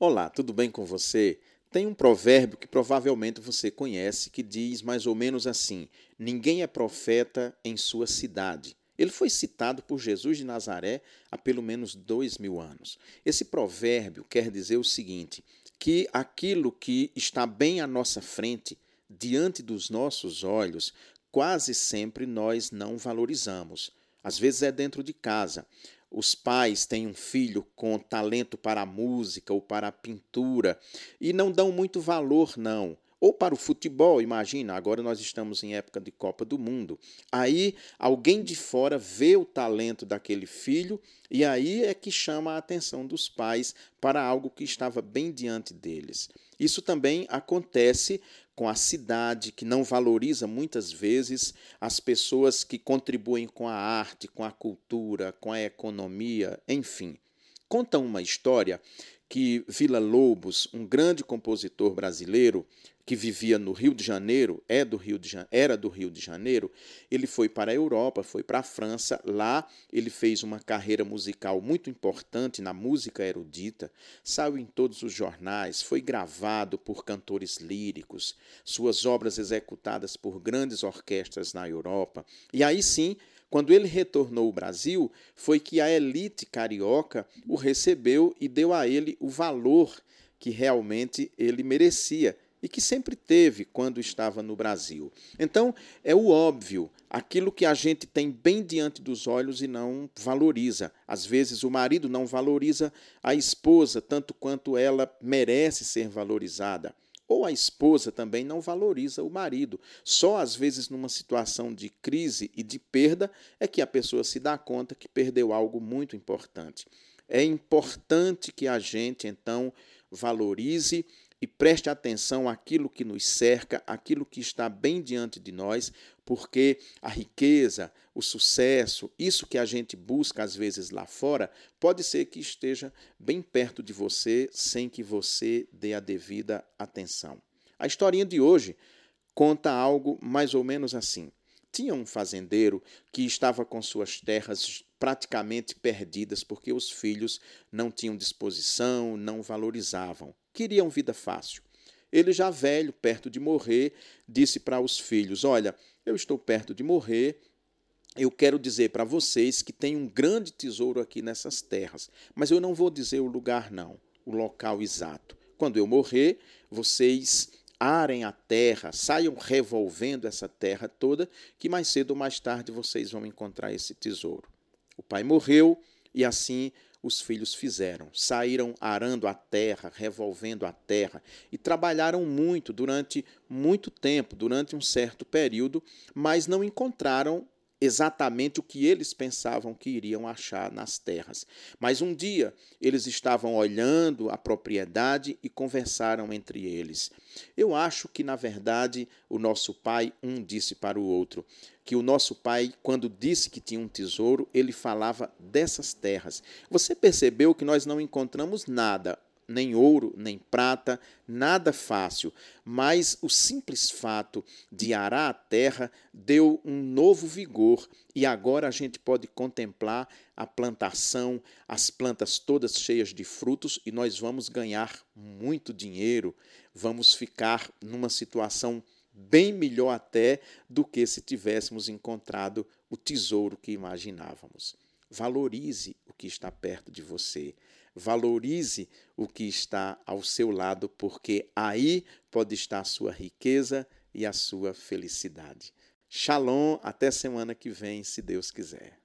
Olá, tudo bem com você? Tem um provérbio que provavelmente você conhece que diz mais ou menos assim: Ninguém é profeta em sua cidade. Ele foi citado por Jesus de Nazaré há pelo menos dois mil anos. Esse provérbio quer dizer o seguinte: que aquilo que está bem à nossa frente, diante dos nossos olhos, quase sempre nós não valorizamos. Às vezes é dentro de casa os pais têm um filho com talento para a música ou para a pintura e não dão muito valor, não. Ou para o futebol, imagina, agora nós estamos em época de Copa do Mundo. Aí alguém de fora vê o talento daquele filho e aí é que chama a atenção dos pais para algo que estava bem diante deles. Isso também acontece com a cidade, que não valoriza muitas vezes as pessoas que contribuem com a arte, com a cultura, com a economia, enfim. Conta uma história que Vila Lobos, um grande compositor brasileiro que vivia no Rio de Janeiro, é do Rio de, era do Rio de Janeiro, ele foi para a Europa, foi para a França, lá ele fez uma carreira musical muito importante na música erudita, saiu em todos os jornais, foi gravado por cantores líricos, suas obras executadas por grandes orquestras na Europa. E aí sim, quando ele retornou ao Brasil, foi que a elite carioca o recebeu e deu a ele o valor que realmente ele merecia e que sempre teve quando estava no Brasil. Então, é o óbvio, aquilo que a gente tem bem diante dos olhos e não valoriza. Às vezes, o marido não valoriza a esposa tanto quanto ela merece ser valorizada. Ou a esposa também não valoriza o marido. Só às vezes numa situação de crise e de perda é que a pessoa se dá conta que perdeu algo muito importante. É importante que a gente então valorize e preste atenção àquilo que nos cerca, aquilo que está bem diante de nós, porque a riqueza, o sucesso, isso que a gente busca às vezes lá fora, pode ser que esteja bem perto de você sem que você dê a devida atenção. A historinha de hoje conta algo mais ou menos assim. Tinha um fazendeiro que estava com suas terras praticamente perdidas porque os filhos não tinham disposição, não valorizavam queriam vida fácil. Ele, já velho, perto de morrer, disse para os filhos: Olha, eu estou perto de morrer, eu quero dizer para vocês que tem um grande tesouro aqui nessas terras, mas eu não vou dizer o lugar, não, o local exato. Quando eu morrer, vocês arem a terra, saiam revolvendo essa terra toda, que mais cedo ou mais tarde vocês vão encontrar esse tesouro. O pai morreu e assim os filhos fizeram. Saíram arando a terra, revolvendo a terra e trabalharam muito durante muito tempo, durante um certo período, mas não encontraram exatamente o que eles pensavam que iriam achar nas terras. Mas um dia eles estavam olhando a propriedade e conversaram entre eles. Eu acho que, na verdade, o nosso pai, um disse para o outro, que o nosso pai, quando disse que tinha um tesouro, ele falava dessas terras. Você percebeu que nós não encontramos nada nem ouro, nem prata, nada fácil, mas o simples fato de arar a terra deu um novo vigor. E agora a gente pode contemplar a plantação, as plantas todas cheias de frutos e nós vamos ganhar muito dinheiro, vamos ficar numa situação bem melhor até do que se tivéssemos encontrado o tesouro que imaginávamos. Valorize o que está perto de você. Valorize o que está ao seu lado, porque aí pode estar a sua riqueza e a sua felicidade. Shalom, até semana que vem, se Deus quiser.